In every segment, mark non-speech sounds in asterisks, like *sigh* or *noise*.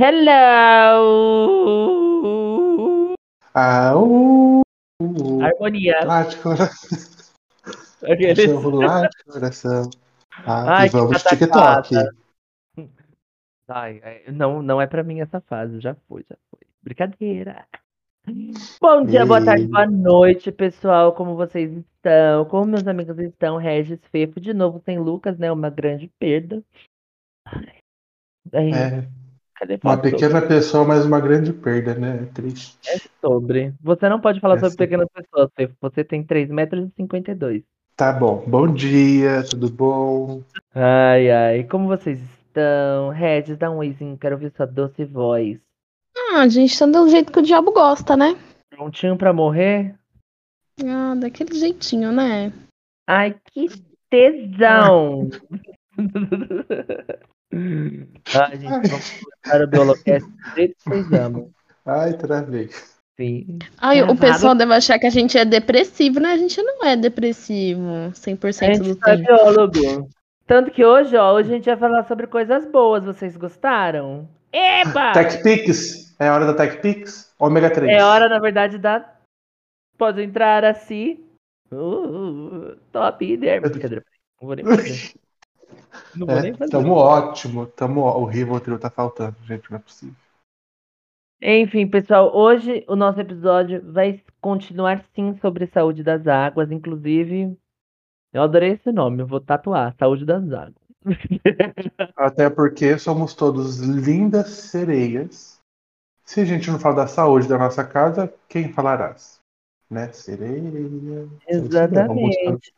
Hello! Ah, uh, Harmonia. late coração, cachorro late coração. Ah, Ai, e vamos. TikTok. Ai, não, não é pra mim essa fase, já foi, já foi. Brincadeira. Bom dia, boa tarde, boa noite, pessoal. Como vocês estão? Como meus amigos estão? Regis Fefo, de novo sem Lucas, né? Uma grande perda. É, cadê uma pequena pessoa, mas uma grande perda, né? É triste. sobre? Você não pode falar É sobre sobre. pequenas pessoas. Você tem 3,52 metros. e 52. Tá bom. Bom dia, tudo bom? Ai, ai, como vocês estão? Regis, dá um oizinho, quero ouvir sua doce voz. Ah, a gente tá do jeito que o diabo gosta, né? Prontinho pra morrer? Ah, daquele jeitinho, né? Ai, que tesão! *laughs* *laughs* Ai, gente, vamos começar o Biolocast do jeito que vocês amam. Ai, travei. Sim. Ai, Errado. o pessoal deve achar que a gente é depressivo, né? A gente não é depressivo A 100% gente do tá tempo. biólogo. Tanto que hoje, ó, hoje a gente vai falar sobre coisas boas. Vocês gostaram? Eba! *laughs* TechPix? É a hora da TechPix? Ômega 3. É hora, na verdade, da. Pode entrar assim. Uh, top there. Brincadeira. Não vou nem fazer. *laughs* Não vou nem É, fazer. tamo ótimo. Tamo, ó- o Rivotril tá faltando, gente. Não é possível. Enfim, pessoal, hoje o nosso episódio vai continuar sim sobre saúde das águas. Inclusive, eu adorei esse nome, eu vou tatuar, saúde das águas. *laughs* Até porque somos todos lindas sereias. Se a gente não fala da saúde da nossa casa, quem falará? Né? Sereia. Exatamente.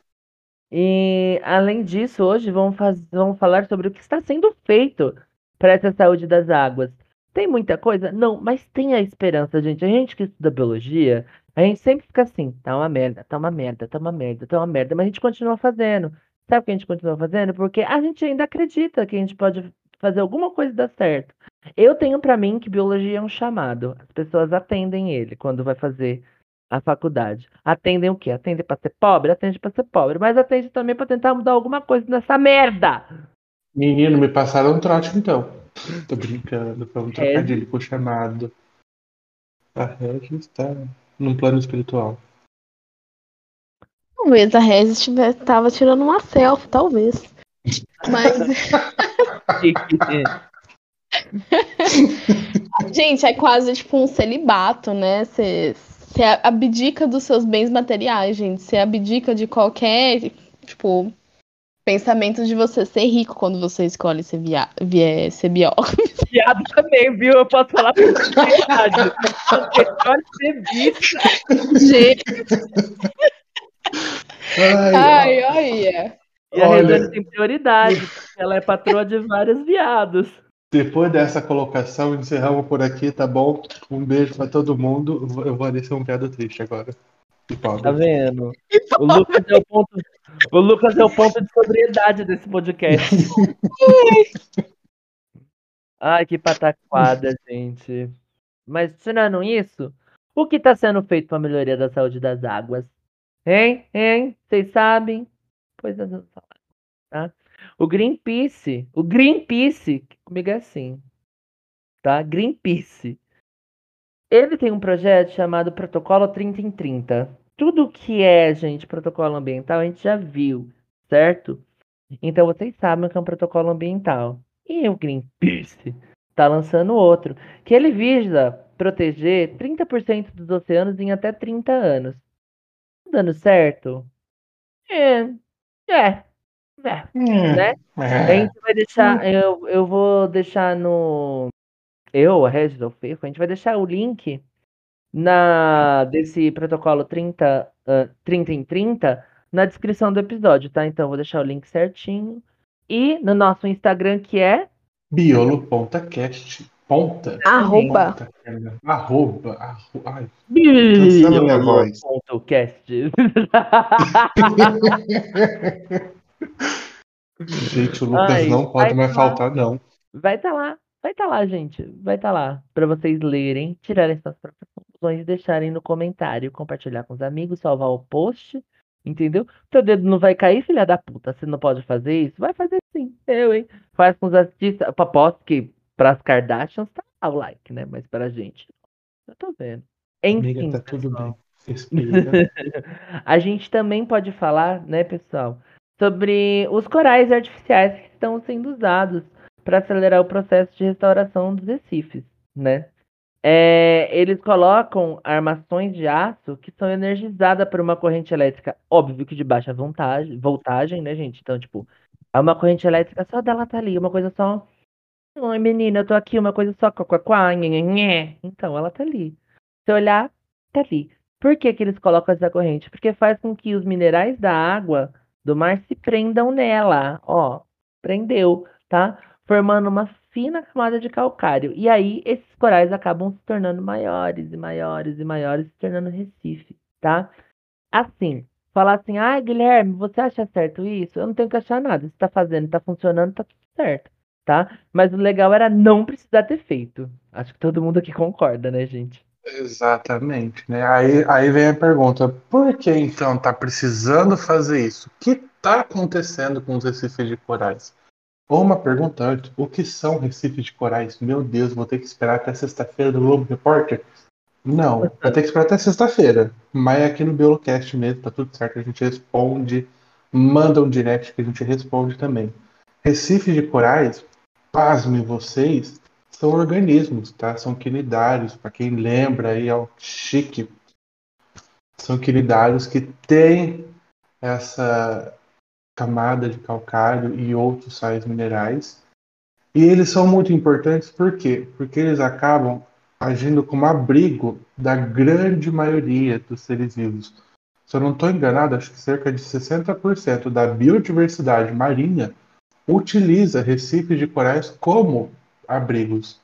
E além disso, hoje vamos, vamos falar sobre o que está sendo feito para essa saúde das águas. Tem muita coisa? Não, mas tem a esperança, gente. A gente que estuda biologia, a gente sempre fica assim, tá uma merda, tá uma merda, tá uma merda, tá uma merda, mas a gente continua fazendo. Sabe por que a gente continua fazendo? Porque a gente ainda acredita que a gente pode fazer alguma coisa dar certo. Eu tenho pra mim que biologia é um chamado. As pessoas atendem ele quando vai fazer a faculdade. Atendem o quê? Atendem pra ser pobre? Atende pra ser pobre, mas atende também pra tentar mudar alguma coisa nessa merda. Menino, me passaram um trote então. Tô brincando, foi um É. trocadilho com o chamado. A Regis tá num plano espiritual. Talvez a Regis tivesse, tava tirando uma selfie, talvez. Mas, *laughs* *laughs* gente, é quase tipo um celibato, né? Você você abdica dos seus bens materiais, gente. Você abdica de qualquer, tipo, pensamento de você ser rico quando você escolhe ser, via... vie- ser biólogo. *laughs* Viado também, viu? Eu posso falar pra verdade. Você pode ser visto. Gente, Ai, ai, olha. E a. Redane tem prioridade, porque ela é patroa de vários viados. Depois dessa colocação, encerramos por aqui, tá bom? Um beijo pra todo mundo. Eu vou- Eu vou descer um piada triste agora. E. Tá vendo? O Lucas é o ponto, o Lucas é o ponto de sobriedade desse podcast. *laughs* Ai, que pataquada, gente. Mas tirando isso, o que está sendo feito para a melhoria da saúde das águas? Hein? Hein? Vocês sabem? Pois nós vamos falar, tá? O Greenpeace, o Greenpeace, comigo é assim, tá? Greenpeace. Ele tem um projeto chamado Protocolo 30 em 30. Tudo que é, gente, protocolo ambiental, a gente já viu, certo? Então vocês sabem que é um protocolo ambiental. E o Greenpeace está lançando outro, que ele visa proteger 30% dos oceanos em até 30 anos. Tá dando certo? É. É. É. Hum, Né? A é. gente vai deixar, eu, eu vou deixar no. Eu, a Regis, o Fefo, a gente vai deixar o link na desse protocolo 30, ah, 30 em 30 na descrição do episódio, tá? Então eu vou deixar o link certinho. E no nosso Instagram, que é. Biolo.cast. Ponta. Arroba. Ponta. Arroba. arro- Ai, Cancela minha voz. Ponto cast. *laughs* *laughs* gente, o Lucas Ai, não pode mais falar. faltar, não. Vai estar lá, vai estar lá, gente. Vai estar lá para vocês lerem, tirarem suas próprias conclusões e deixarem no comentário, compartilhar com os amigos, salvar o post, entendeu? Teu dedo não vai cair, filha da puta. Você não pode fazer isso? Vai fazer sim. Eu, hein? Faz com os artistas. Eu aposto que pras Kardashians tá dar o like, né? Mas pra gente, eu tô vendo. Amiga, Enfim, tá tudo pessoal. bem. *laughs* A gente também pode falar, né, pessoal, sobre os corais artificiais que estão sendo usados para acelerar o processo de restauração dos recifes, né? É, eles colocam armações de aço que são energizadas por uma corrente elétrica, óbvio que de baixa voltagem, voltagem, né, gente? Então, tipo, é uma corrente elétrica só dela tá ali, uma coisa só. Oi, menina, eu tô aqui, uma coisa só. Então, ela tá ali. Se olhar, tá ali. Por que, que eles colocam essa corrente? Porque faz com que os minerais da água do mar se prendam nela. Ó, prendeu, tá? Formando uma fina camada de calcário. E aí, esses corais acabam se tornando maiores e maiores e maiores, se tornando recife, tá? Assim, falar assim, ah, Guilherme, você acha certo isso? Eu não tenho que achar nada. Se tá fazendo, tá funcionando, tá tudo certo, tá? Mas o legal era não precisar ter feito. Acho que todo mundo aqui concorda, né, gente? Exatamente, né? Aí, aí vem a pergunta: por que então tá precisando fazer isso? O que tá acontecendo com os recifes de corais? Ou uma pergunta antes: o que são recifes de corais? Meu Deus, vou ter que esperar até sexta-feira do Globo Repórter? Não, vai ter que esperar até sexta-feira. Mas é aqui no Biolocast mesmo, tá tudo certo, a gente responde, manda um direct que a gente responde também. Recifes de corais, pasmem vocês, são organismos, tá? São quinidários. Para quem lembra aí, é o chique. São quinidários que têm essa camada de calcário e outros sais minerais. E eles são muito importantes por quê? Porque eles acabam agindo como abrigo da grande maioria dos seres vivos. Se eu não estou enganado, acho que cerca de 60% da biodiversidade marinha utiliza recifes de corais como abrigos.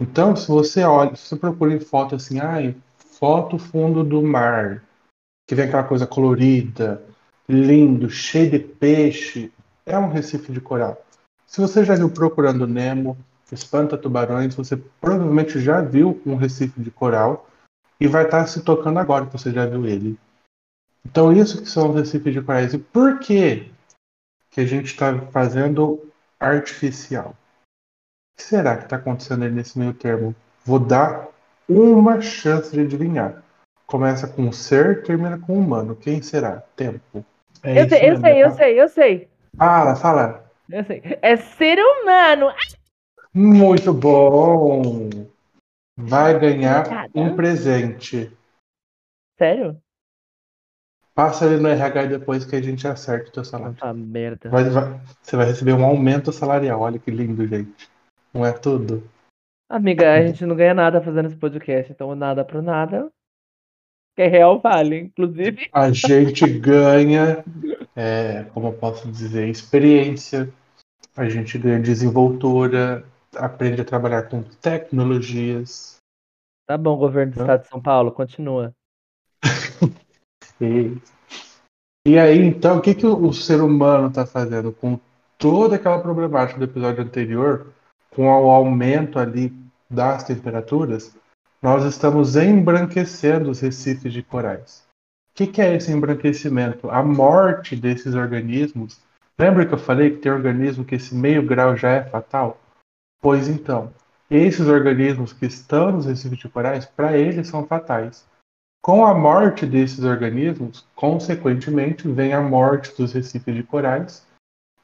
Então, se você olha, se você procura em foto assim, ai, foto fundo do mar, que vem aquela coisa colorida, lindo, cheio de peixe, é um recife de coral. Se você já viu Procurando Nemo, Espanta Tubarões, você provavelmente já viu um recife de coral e vai estar se tocando agora que você já viu ele. Então, isso que são os recifes de corais. E por que que a gente está fazendo artificial? O que será que está acontecendo aí nesse meio termo? Vou dar uma chance de adivinhar. Começa com ser, termina com humano. Quem será? Tempo. É eu sei, eu sei, eu tá? sei, eu sei. Fala, fala. Eu sei. É ser humano. Muito bom. Vai ganhar Obrigada. um presente. Sério? Passa ali no RH depois que a gente acerta o teu salário. Ah, merda. Vai- vai- você vai receber um aumento salarial. Olha que lindo, gente. Não é tudo? Amiga, a gente não ganha nada fazendo esse podcast, então nada pro nada. Que é real vale, inclusive. A gente ganha, é, como eu posso dizer, experiência. A gente ganha desenvoltura, aprende a trabalhar com tecnologias. Tá bom, governo do Hã? estado de São Paulo, continua. *laughs* E, e aí, então, o que, que o, o ser humano está fazendo com toda aquela problemática do episódio anterior, com o aumento ali das temperaturas? Nós estamos embranquecendo os recifes de corais. O que, que é esse embranquecimento? A morte desses organismos. Lembra que eu falei que tem organismo que esse meio grau já é fatal? Pois então, esses organismos que estão nos recifes de corais, para eles são fatais. Com a morte desses organismos, consequentemente, vem a morte dos recifes de corais.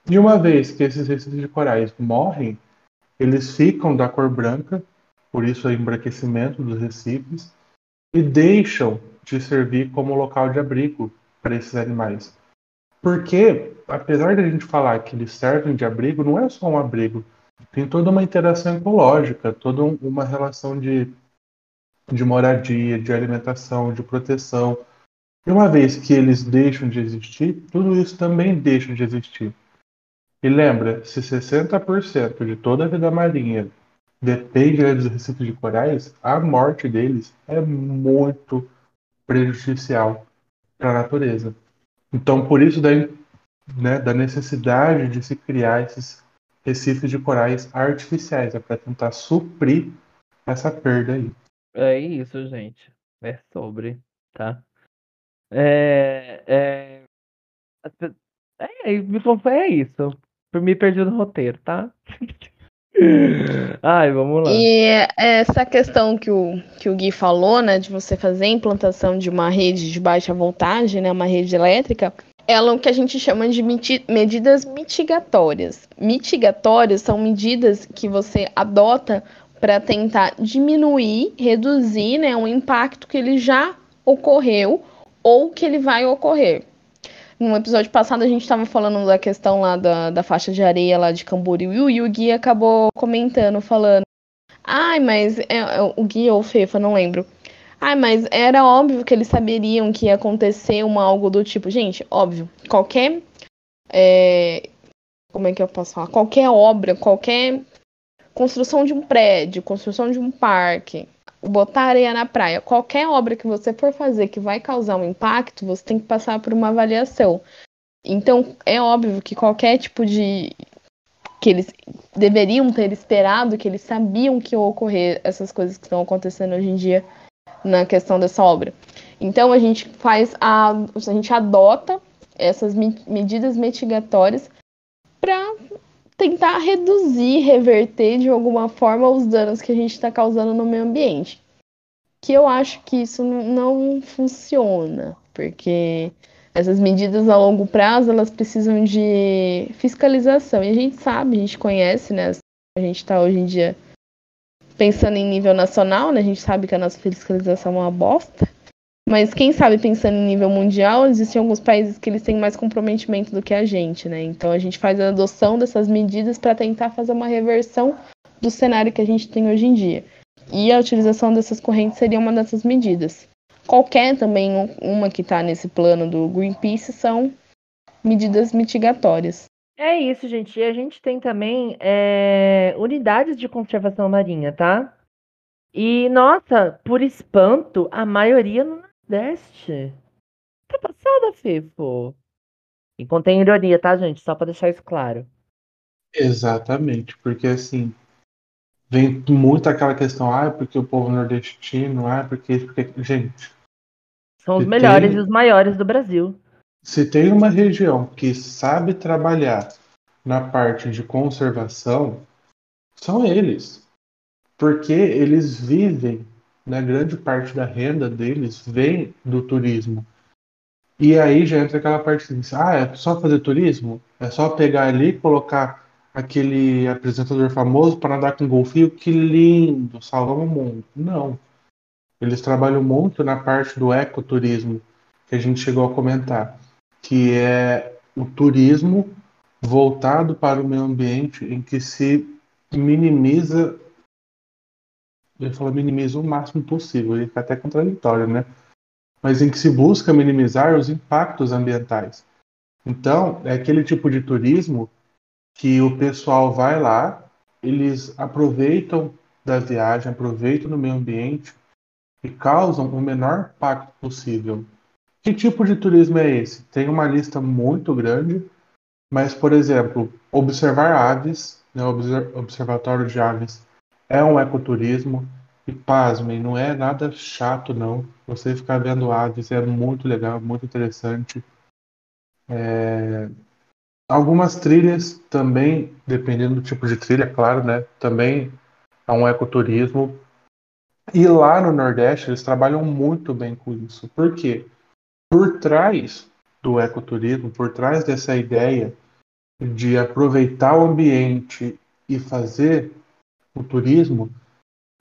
E uma vez que esses recifes de corais morrem, eles ficam da cor branca, por isso o embranquecimento dos recifes, e deixam de servir como local de abrigo para esses animais. Porque, apesar de a gente falar que eles servem de abrigo, não é só um abrigo. Tem toda uma interação ecológica, toda um- uma relação de, de moradia, de alimentação, de proteção. E uma vez que eles deixam de existir, tudo isso também deixa de existir. E lembra, se 60% de toda a vida marinha depende dos recifes de corais, a morte deles é muito prejudicial para a natureza. Então, por isso da, né, da necessidade de se criar esses recifes de corais artificiais, é para tentar suprir essa perda aí. É isso, gente. É sobre, tá? É. É. É, conf- é isso. Por me perdi no roteiro, tá? *laughs* Ai, vamos lá. E essa questão que o, que o Gui falou, né, de você fazer a implantação de uma rede de baixa voltagem, né, uma rede elétrica, ela é o que a gente chama de medidas mitigatórias. Mitigatórias são medidas que você adota para tentar diminuir, reduzir né, o impacto que ele já ocorreu ou que ele vai ocorrer. No episódio passado a gente estava falando da questão lá da, da faixa de areia lá de Camboriú e o Gui acabou comentando, falando Ai, mas é, é, o Gui ou o Fefa, não lembro. Ai, mas era óbvio que eles saberiam que ia acontecer uma algo do tipo. Gente, óbvio, qualquer. É, como é que eu posso falar? Qualquer obra, qualquer construção de um prédio, construção de um parque, botar areia na praia, qualquer obra que você for fazer que vai causar um impacto, você tem que passar por uma avaliação. Então, é óbvio que qualquer tipo de. que eles deveriam ter esperado, que eles sabiam que iam ocorrer essas coisas que estão acontecendo hoje em dia na questão dessa obra. Então, a gente faz a. a gente adota essas medidas mitigatórias para tentar reduzir, reverter de alguma forma os danos que a gente está causando no meio ambiente. Que eu acho que isso não funciona, porque essas medidas a longo prazo elas precisam de fiscalização. E a gente sabe, a gente conhece, né? A gente está hoje em dia pensando em nível nacional, né? A gente sabe que a nossa fiscalização é uma bosta. Mas quem sabe pensando em nível mundial, existem alguns países que eles têm mais comprometimento do que a gente, né? Então a gente faz a adoção dessas medidas para tentar fazer uma reversão do cenário que a gente tem hoje em dia. E a utilização dessas correntes seria uma dessas medidas. Qualquer também uma que está nesse plano do Greenpeace são medidas mitigatórias. É isso, gente. E a gente tem também é, unidades de conservação marinha, tá? E, nossa, por espanto, a maioria não Nordeste? Tá passada, Fefo? E contém ironia, tá, gente? Só pra deixar isso claro. Exatamente, porque assim, vem muito aquela questão, ah, porque o povo nordestino, ah, porque isso, porque. Gente. São os melhores tem, e os maiores do Brasil. Se tem uma região que sabe trabalhar na parte de conservação, são eles. Porque eles vivem né, grande parte da renda deles vem do turismo. E aí já entra aquela parte assim, ah, é só fazer turismo? É só pegar ali colocar aquele apresentador famoso para andar com golfinho? Que lindo, salvamos o mundo. Não. Eles trabalham muito na parte do ecoturismo, que a gente chegou a comentar, que é o turismo voltado para o meio ambiente, em que se minimiza ele falou minimiza o máximo possível, ele fica até contraditório, né? Mas em que se busca minimizar os impactos ambientais. Então, é aquele tipo de turismo que o pessoal vai lá, eles aproveitam da viagem, aproveitam do meio ambiente e causam o menor impacto possível. Que tipo de turismo é esse? Tem uma lista muito grande, mas, por exemplo, observar aves, né, observatório de aves é um ecoturismo. E pasmem, não é nada chato, não. Você ficar vendo aves é muito legal, muito interessante. É... Algumas trilhas também, dependendo do tipo de trilha, claro, né? Também é um ecoturismo. E lá no Nordeste eles trabalham muito bem com isso. Por quê? Por trás do ecoturismo, por trás dessa ideia de aproveitar o ambiente e fazer o turismo,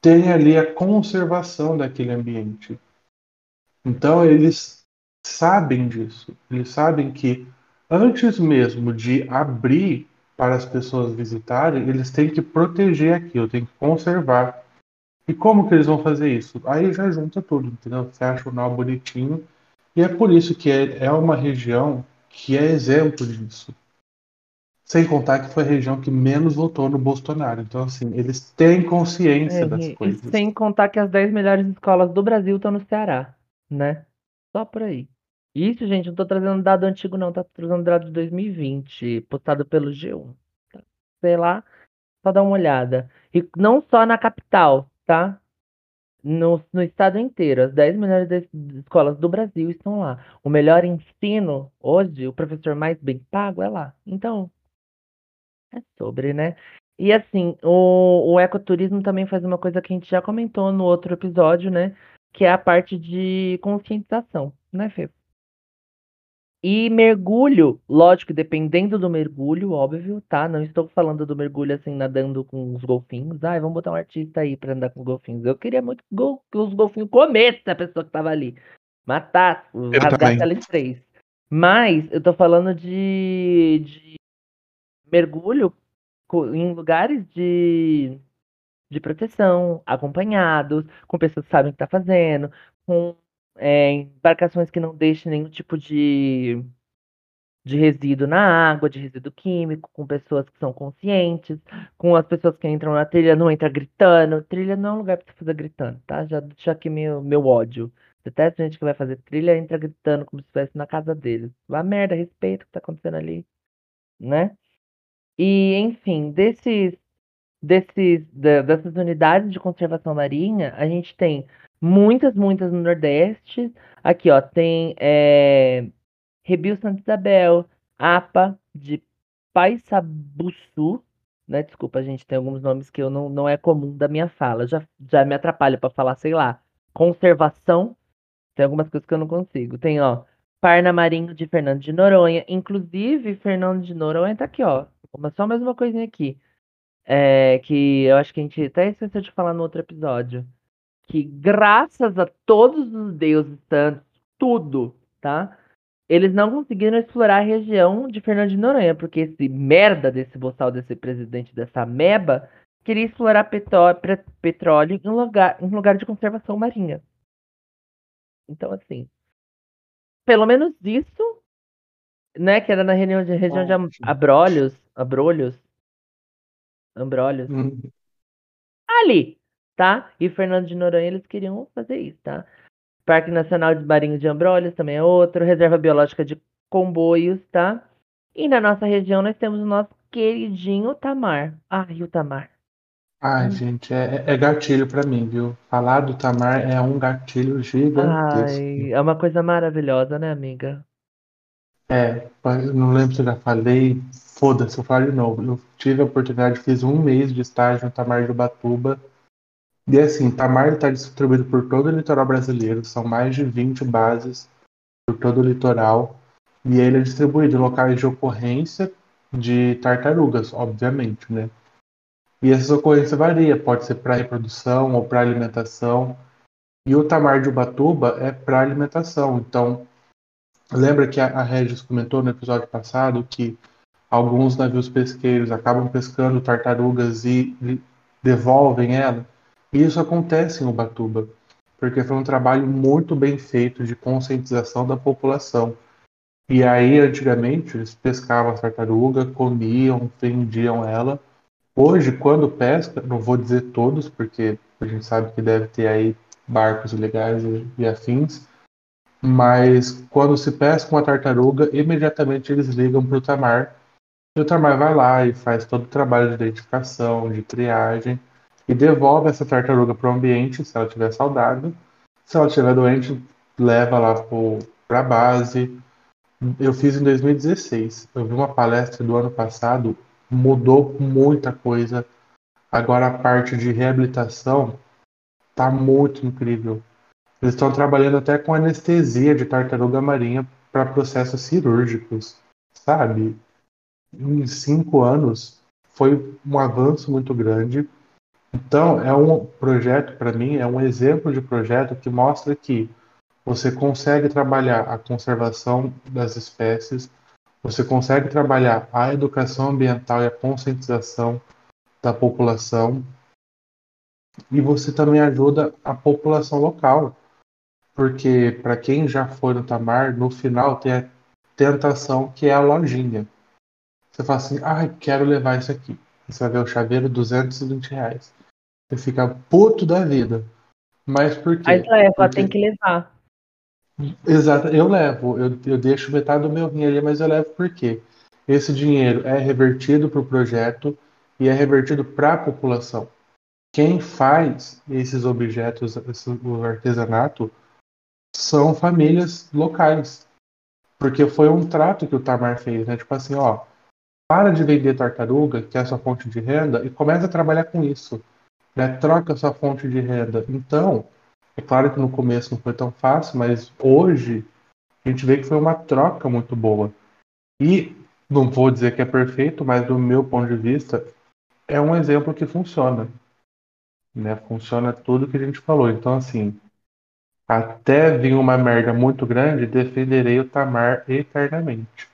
tem ali a conservação daquele ambiente. Então eles sabem disso. Eles sabem que antes mesmo de abrir para as pessoas visitarem, eles têm que proteger aquilo, têm que conservar. E como que eles vão fazer isso? Aí já junta tudo, entendeu? Fecha o nó bonitinho. E é por isso que é, é uma região que é exemplo disso. Sem contar que foi a região que menos votou no Bolsonaro. Então, assim, eles têm consciência é, das coisas. Sem contar que as 10 melhores escolas do Brasil estão no Ceará, né? Só por aí. Isso, gente, não tô trazendo dado antigo, não. Tá trazendo dado de 2020, postado pelo G1. Tá? Sei lá, só dá uma olhada. E não só na capital, tá? No, no estado inteiro. As 10 melhores escolas do Brasil estão lá. O melhor ensino, hoje, o professor mais bem pago é lá. Então, é sobre, né? E assim, o, o ecoturismo também faz uma coisa que a gente já comentou no outro episódio, né? Que é a parte de conscientização, né, Fê? E mergulho, lógico, dependendo do mergulho, óbvio, tá? Não estou falando do mergulho assim, nadando com os golfinhos. Ai, vamos botar um artista aí pra andar com os golfinhos. Eu queria muito que os golfinhos comessem a pessoa que tava ali. Matasse, rasgasse ela em três. Mas eu tô falando de, de mergulho em lugares de, de proteção, acompanhados, com pessoas que sabem o que tá fazendo, com é, embarcações que não deixem nenhum tipo de, de resíduo na água, de resíduo químico, com pessoas que são conscientes, com as pessoas que entram na trilha, não entra gritando. Trilha não é um lugar pra você fazer gritando, tá? Já deixo aqui meu, meu ódio. Detesto gente que vai fazer trilha entra gritando como se estivesse na casa deles. Vá merda, respeita o que tá acontecendo ali, né? E, enfim, desses, desses, da- dessas unidades de conservação marinha, a gente tem muitas, muitas no Nordeste. Aqui, ó, tem é, Rebio Santa Isabel, APA de Paissabuçu, né? Desculpa, gente, tem alguns nomes que eu não, não é comum da minha fala. Já, já me atrapalha para falar, sei lá, conservação. Tem algumas coisas que eu não consigo. Tem, ó, Parna Marinho de Fernando de Noronha. Inclusive, Fernando de Noronha tá aqui, ó. Uma, só mais uma coisinha aqui. É, que eu acho que a gente até esqueceu de falar no outro episódio. Que graças a todos os deuses santos, tudo, tá? Eles não conseguiram explorar a região de Fernando de Noronha, porque esse merda desse boçal, desse presidente dessa meba, queria explorar pre- petróleo em lugar, em lugar de conservação marinha. Então, assim, pelo menos isso, né, que era na região de, região de. Abrolhos, Abrolhos, Ambrolhos, Hum, ali, tá? E Fernando de Noronha, eles queriam fazer isso, tá? Parque Nacional de Marinho de Ambrolhos também é outro, Reserva Biológica de Comboios, tá? E na nossa região nós temos o nosso queridinho Tamar. Ai, o Tamar. Ai, gente, é, é gatilho pra mim, viu? Falar do Tamar é um gatilho gigantesco. Ai, é uma coisa maravilhosa, né, amiga? É, não lembro se eu já falei, foda-se, eu falo de novo. Eu tive a oportunidade, fiz um mês de estágio no Tamar de Ubatuba. E assim, Tamar está distribuído por todo o litoral brasileiro, são mais de 20 bases por todo o litoral. E ele é distribuído em locais de ocorrência de tartarugas, obviamente, né? E essas ocorrências variam, pode ser para reprodução ou para alimentação. E o Tamar de Ubatuba é para alimentação. Então, lembra que a, a Regis comentou no episódio passado que alguns navios pesqueiros acabam pescando tartarugas e, devolvem ela? E isso acontece em Ubatuba, porque foi um trabalho muito bem feito de conscientização da população. E aí, antigamente, eles pescavam a tartaruga, comiam, vendiam ela. Hoje, quando pesca, não vou dizer todos, porque a gente sabe que deve ter aí barcos ilegais e afins, mas quando se pesca uma tartaruga, imediatamente eles ligam para o Tamar. E o Tamar vai lá e faz todo o trabalho de identificação, de triagem, e devolve essa tartaruga para o ambiente, se ela estiver saudável. Se ela estiver doente, leva lá para a base. Eu fiz em 2016. Eu vi uma palestra do ano passado, mudou muita coisa. Agora a parte de reabilitação tá muito incrível. Eles estão trabalhando até com anestesia de tartaruga marinha para processos cirúrgicos, sabe? Em cinco anos foi um avanço muito grande. Então é um projeto para mim é um exemplo de projeto que mostra que você consegue trabalhar a conservação das espécies, você consegue trabalhar a educação ambiental e a conscientização da população e você também ajuda a população local, porque para quem já foi no Tamar, no final tem a tentação que é a lojinha. Você fala assim, ah, quero levar isso aqui. Você vai ver o chaveiro 220 reais. Você fica puto da vida. Mas por quê? Mas leva, Porque- tem que levar. Exato, eu levo, eu, eu deixo metade do meu rim ali, mas eu levo por quê? Esse dinheiro é revertido para o projeto e é revertido para a população. Quem faz esses objetos, esse, o artesanato, são famílias locais. Porque foi um trato que o Tamar fez, né? Tipo assim, ó, para de vender tartaruga, que é a sua fonte de renda, e começa a trabalhar com isso. Né? Troca a sua fonte de renda. Então, é claro que no começo não foi tão fácil, mas hoje a gente vê que foi uma troca muito boa. E não vou dizer que é perfeito, mas do meu ponto de vista, é um exemplo que funciona. Né? Funciona tudo que a gente falou. Então, assim, até vir uma merda muito grande, defenderei o Tamar eternamente.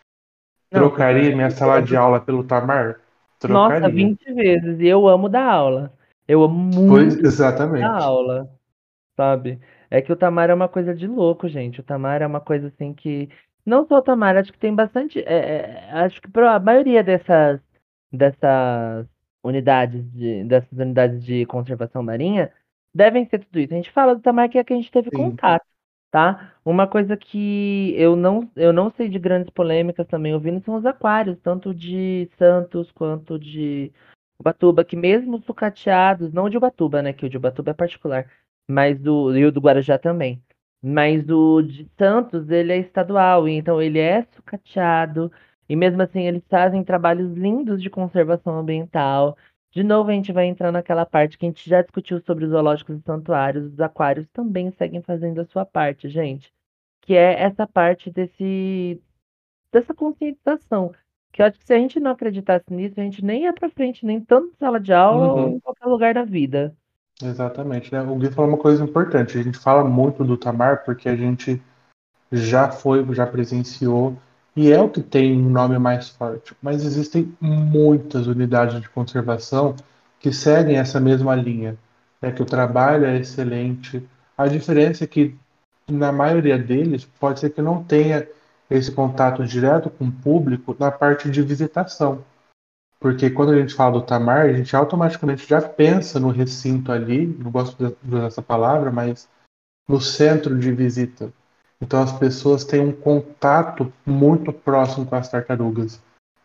Não, Trocaria minha sala de aula pelo Tamar? Trocaria. Nossa, 20 vezes. E eu amo dar aula. Eu amo Pois, muito exatamente. dar aula, sabe? É que o Tamar é uma coisa de louco, gente. O Tamar é uma coisa assim que. Não só o Tamar, acho que tem bastante. é, é, acho que a maioria dessas, dessas unidades de, dessas unidades de conservação marinha devem ser tudo isso. A gente fala do Tamar que é que a gente teve Sim. contato, tá? Uma coisa que eu não, eu não sei de grandes polêmicas também ouvindo são os aquários, tanto de Santos quanto de Ubatuba, que mesmo sucateados, não o de Ubatuba, né? Que o de Ubatuba é particular, mas do, e o do Guarujá também. Mas o de Santos, ele é estadual, então ele é sucateado, e mesmo assim eles fazem trabalhos lindos de conservação ambiental. De novo, a gente vai entrar naquela parte que a gente já discutiu sobre os zoológicos e santuários. Os aquários também seguem fazendo a sua parte, gente. Que é essa parte desse, dessa conscientização. Que eu acho que se a gente não acreditasse nisso, a gente nem ia pra frente, nem tanto em sala de aula ou Uhum. em qualquer lugar da vida. Exatamente, né? O Gui falou uma coisa importante. A gente fala muito do Tamar porque a gente já foi, já presenciou e é o que tem um nome mais forte. Mas existem muitas unidades de conservação que seguem essa mesma linha, né? Que o trabalho é excelente. A diferença é que na maioria deles pode ser que não tenha esse contato direto com o público na parte de visitação. Porque quando a gente fala do Tamar, a gente automaticamente já pensa no recinto ali, não gosto de usar essa palavra, mas no centro de visita. Então as pessoas têm um contato muito próximo com as tartarugas.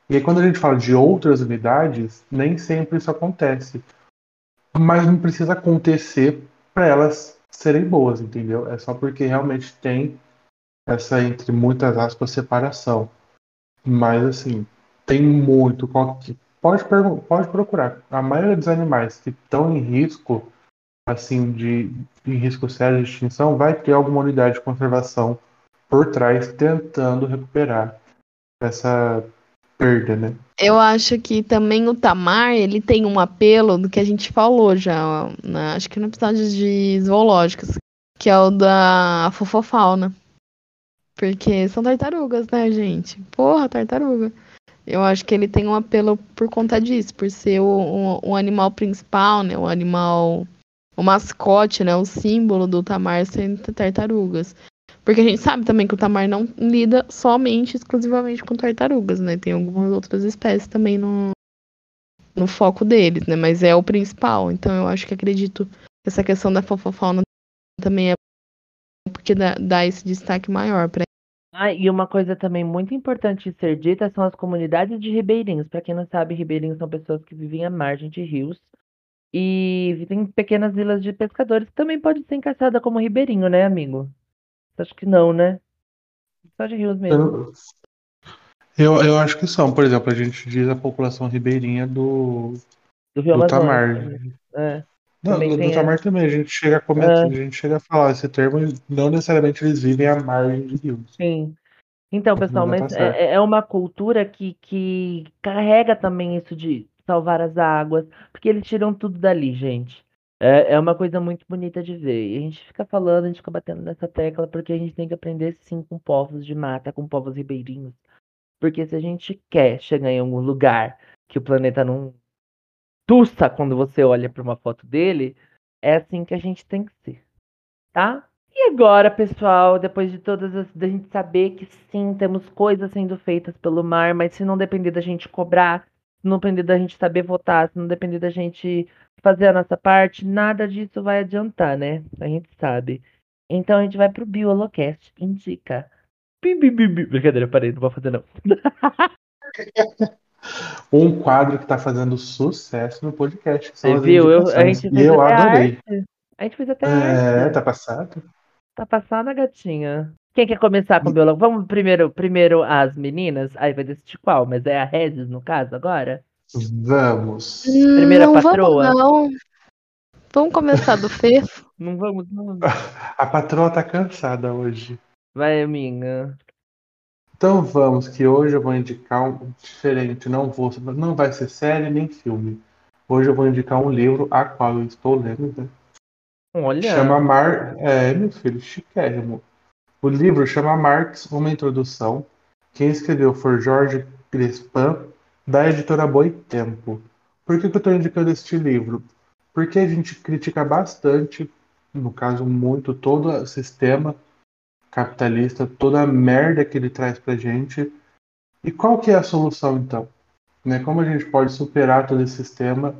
E aí quando a gente fala de outras unidades, nem sempre isso acontece. Mas não precisa acontecer para elas serem boas, entendeu? É só porque realmente tem essa, entre muitas aspas, separação. Mas assim, tem muito. Pode, pode procurar. A maioria dos animais que estão em risco, assim, de em risco sério de extinção, vai ter alguma unidade de conservação por trás tentando recuperar essa perda, né? Eu acho que também o Tamar, ele tem um apelo do que a gente falou já, na- acho que no episódio de zoológicos, que é o da fofofauna. Porque são tartarugas, né, gente? Porra, tartaruga. Eu acho que ele tem um apelo por conta disso, por ser o, o, o animal principal, né? O animal, o mascote, né? O símbolo do Tamar sendo tartarugas. Porque a gente sabe também que o Tamar não lida somente, exclusivamente com tartarugas, né? Tem algumas outras espécies também no, no foco deles, né? Mas é o principal. Então eu acho que acredito que essa questão da fofofauna também é porque dá, dá esse destaque maior pra Ah, e uma coisa também muito importante de ser dita são as comunidades de ribeirinhos. Para quem não sabe, ribeirinhos são pessoas que vivem à margem de rios e vivem em pequenas vilas de pescadores, que também pode ser encaixada como ribeirinho, né, amigo? Acho que não, né? Só de rios mesmo. Eu, eu, acho que são. Por exemplo, a gente diz a população ribeirinha do, Do Rio do. Tamar. É. Não, Também do, do tem Tamar também. A gente chega a comentar, É. a gente chega a falar esse termo, não necessariamente eles vivem à margem de rios. Sim. Então, pessoal, Mas certo. é, é uma cultura que, que carrega também isso de salvar as águas, porque eles tiram tudo dali, gente. É, é uma coisa muito bonita de ver. E a gente fica falando, a gente fica batendo nessa tecla, porque a gente tem que aprender sim com povos de mata, com povos ribeirinhos. Porque se a gente quer chegar em algum lugar que o planeta não tussa quando você olha para uma foto dele, é assim que a gente tem que ser, tá? E agora, pessoal, depois de todas as. da gente saber que sim, temos coisas sendo feitas pelo mar, mas se não depender da gente cobrar, não depender da gente saber votar, se não depender da gente fazer a nossa parte, nada disso vai adiantar, né? A gente sabe. Então a gente vai pro Biolocast. Indica. Bi, bi, bi, bi. Brincadeira, parei, não vou fazer não. *laughs* Um quadro que tá fazendo sucesso no podcast. Você viu? Eu, a gente E fez eu até a adorei. arte. A gente fez até É, arte. tá passado? Tá passada, gatinha. Quem quer começar com biologia? Vamos primeiro, primeiro as meninas, aí vai decidir qual, mas é a Regis no caso agora? Vamos. Primeira não, patroa. Vamos, não. Vamos começar do Fefo? *laughs* Não vamos, não. A patroa tá cansada hoje. Vai, amiga. Então vamos, que hoje eu vou indicar um diferente. Não vou, não vai ser série nem filme. Hoje eu vou indicar um livro a qual eu estou lendo. Né? Olha. Chama Mar. É, meu filho, chiquérrimo. O livro chama Marx, uma introdução. Quem escreveu foi Jorge Crespan, da editora Boitempo. Por que, que eu estou indicando este livro? Porque a gente critica bastante, no caso muito, todo o sistema capitalista, toda a merda que ele traz pra gente. E qual que é a solução então? Né? Como a gente pode superar todo esse sistema?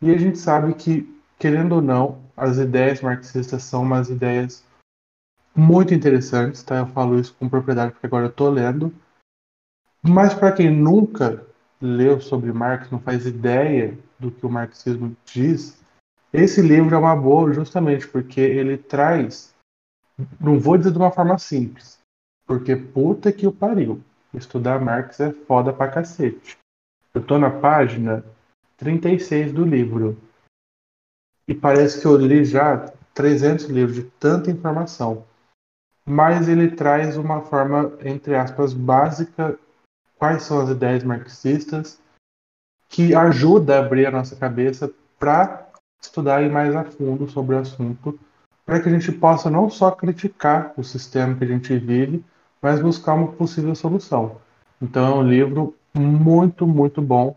E a gente sabe que, querendo ou não, as ideias marxistas são umas ideias muito interessantes, tá? Eu falo isso com propriedade porque agora eu tô lendo. Mas para quem nunca leu sobre Marx, não faz ideia do que o marxismo diz, esse livro é uma boa justamente porque ele traz, não vou dizer de uma forma simples, porque puta que o pariu. Estudar Marx é foda pra cacete. Eu tô na página 36 do livro. E parece que eu li já 300 livros de tanta informação. Mas ele traz uma forma, entre aspas, básica quais são as ideias marxistas que ajuda a abrir a nossa cabeça para estudar mais a fundo sobre o assunto, para que a gente possa não só criticar o sistema que a gente vive, mas buscar uma possível solução. Então é um livro muito, muito bom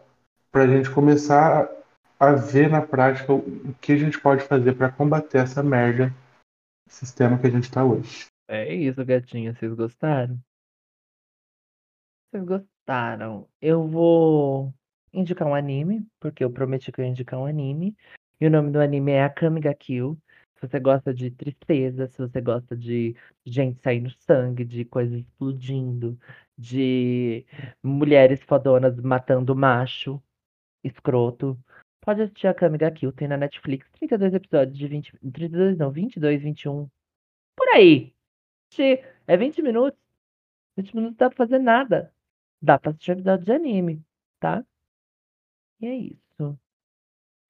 para a gente começar a ver na prática o que a gente pode fazer para combater essa merda sistema que a gente está hoje. É isso, gatinha. Vocês gostaram? Vocês gostaram? Eu vou indicar um anime, porque eu prometi que eu ia indicar um anime. E o nome do anime é Akame ga Kill. Se você gosta de tristeza, se você gosta de gente saindo sangue, de coisas explodindo, de mulheres fodonas matando macho, escroto, pode assistir Akame ga Kill. Tem na Netflix 32 episódios de 20. 32 não, 22, 21. Por aí. É 20 minutos. 20 minutos dá pra fazer nada. Dá pra assistir episódio de anime, tá? E é isso.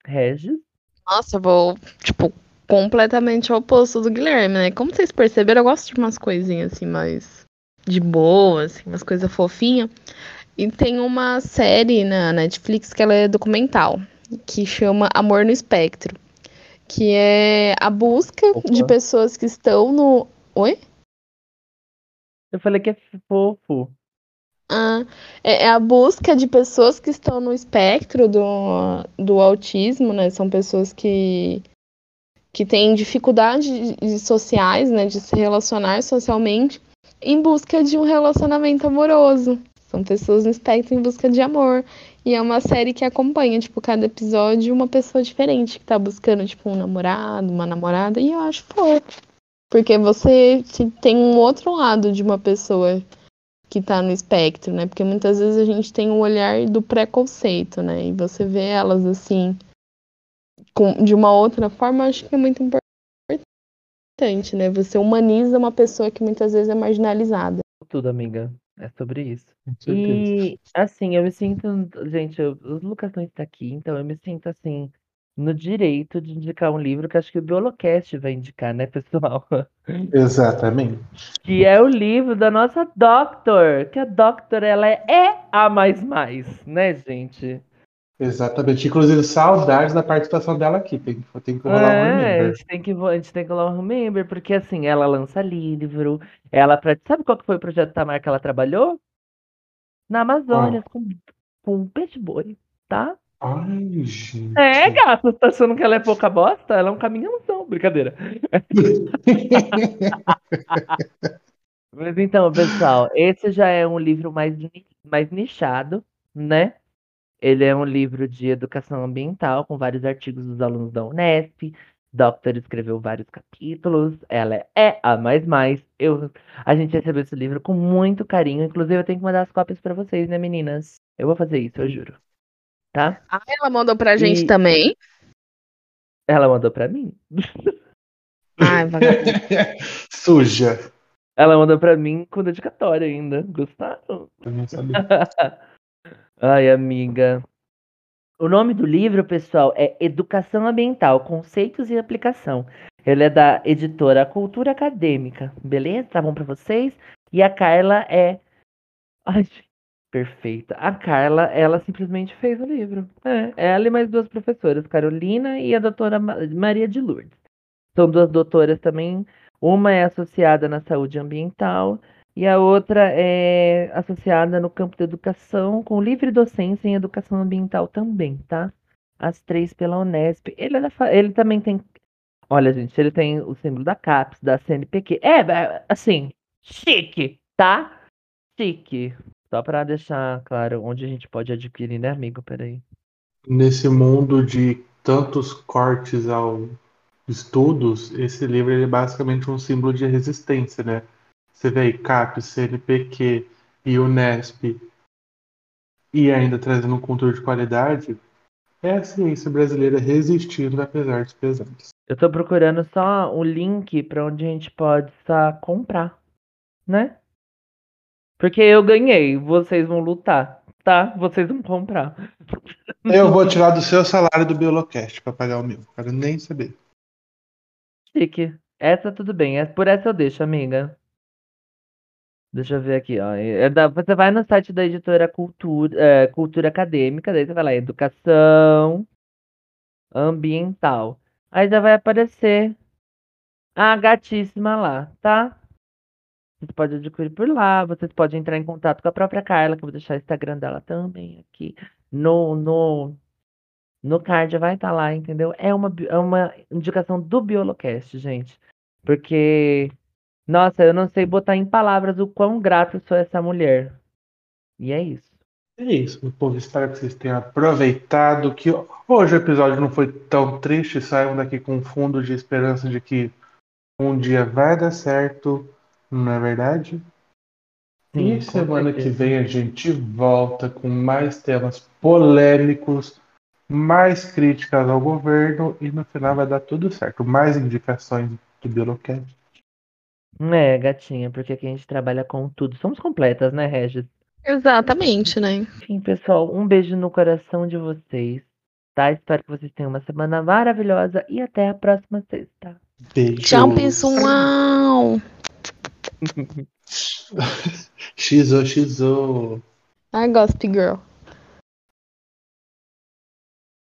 Regis? Nossa, eu vou, tipo, completamente ao oposto do Guilherme, né? Como vocês perceberam, eu gosto de umas coisinhas assim, mais de boa, assim, umas coisas fofinhas. E tem uma série na Netflix que ela é documental, que chama Amor no Espectro. Que é a busca Opa. de pessoas que estão no. Oi? Eu falei que é fofo. Ah, é, é a busca de pessoas que estão no espectro do, do autismo, né? São pessoas que, que têm dificuldades sociais, né? De se relacionar socialmente em busca de um relacionamento amoroso. São pessoas no espectro em busca de amor. E é uma série que acompanha, tipo, cada episódio uma pessoa diferente que tá buscando, tipo, um namorado, uma namorada. E eu acho fofo. Porque você te- tem um outro lado de uma pessoa que tá no espectro, né? Porque muitas vezes a gente tem o olhar do preconceito, né? E você vê elas assim, com, de uma outra forma, eu acho que é muito importante, né? Você humaniza uma pessoa que muitas vezes é marginalizada. Tudo, amiga. É sobre isso. E, assim, eu me sinto. Gente, eu- o Lucas não está aqui, então eu me sinto, assim, no direito de indicar um livro que acho que o Biolocast vai indicar, né, pessoal? *laughs* Exatamente. Que é o livro da nossa Doctor. Que a Doctor, ela é, é a mais mais, né, gente? Exatamente. Inclusive, saudades da participação dela aqui. Tem, que- tem que rolar um É, a remember. gente tem que, a gente tem que rolar um remember, porque assim, ela lança livro, ela sabe qual que foi o projeto Tamar que ela trabalhou? Na Amazônia, com, com peixe boi, tá? Ai, gente. É, gato, tá achando que ela é pouca bosta? Ela é um caminhãozão, brincadeira. *laughs* Mas então, pessoal, esse já é um livro mais, mais nichado, né? Ele é um livro de educação ambiental, com vários artigos dos alunos da Unesp. Doctor escreveu vários capítulos. Ela é a mais mais. Eu, a gente recebeu esse livro com muito carinho. Inclusive, eu tenho que mandar as cópias pra vocês, né, meninas? Eu vou fazer isso, eu juro. Tá? Ah, ela mandou pra gente E- também. Ela mandou pra mim. Ai, vagabundo. *laughs* Suja. Ela manda pra mim com dedicatória ainda. Gostaram? Eu não sabia. *laughs* Ai, amiga. O nome do livro, pessoal, é Educação Ambiental, Conceitos e Aplicação. Ele é da editora Cultura Acadêmica, beleza? Tá bom pra vocês? E a Carla é. Ai, gente, perfeita. A Carla, ela simplesmente fez o livro. É, ela e mais duas professoras, Carolina e a doutora Ma- Maria de Lourdes. São duas doutoras também. Uma é associada na saúde ambiental e a outra é associada no campo da educação, com livre docência em educação ambiental também, tá? As três pela Unesp. Ele, é ele também tem. Olha, gente, ele tem o símbolo da CAPES, da CNPq. É, é, assim, chique, tá? Chique. Só pra deixar claro onde a gente pode adquirir, né, amigo? Peraí. Nesse mundo de tantos cortes ao estudos, esse livro é basicamente um símbolo de resistência, né? Você vê aí CAP, CNPq e Unesp e ainda trazendo um conteúdo de qualidade, é a ciência brasileira resistindo apesar dos pesares. Eu tô procurando só o link pra onde a gente pode só comprar, né? Porque eu ganhei, vocês vão lutar, tá? Vocês vão comprar. Eu vou *laughs* tirar do seu salário do Biolocast para pagar o meu. Quero nem saber. Chique. Essa tudo bem, é- por essa eu deixo, amiga. Deixa eu ver aqui, ó. É da- Você vai no site da editora Cultura, é, Cultura Acadêmica, daí você vai lá, Educação Ambiental. Aí já vai aparecer a gatíssima lá, tá? Você pode adquirir por lá, vocês podem entrar em contato com a própria Carla, que eu vou deixar o Instagram dela também aqui. No, no, no card vai estar lá, entendeu? É uma, é uma indicação do Biolocast, gente. Porque, nossa, eu não sei botar em palavras o quão grato sou essa mulher. E é isso. É isso, meu povo. Espero que vocês tenham aproveitado. Que hoje o episódio não foi tão triste. Saiam daqui com um fundo de esperança de que um dia vai dar certo. Não é verdade? Sim, e semana que vem a gente volta com mais temas polêmicos, mais críticas ao governo e no final vai dar tudo certo. Mais indicações do Biolocast. É, gatinha, porque aqui a gente trabalha com tudo. Somos completas, né, Regis? Exatamente, né? Enfim, pessoal, um beijo no coração de vocês, tá? Espero que vocês tenham uma semana maravilhosa e até a próxima sexta. Beijo. Tchau, pessoal! Xizo, xizo. Ai, Gossip Girl.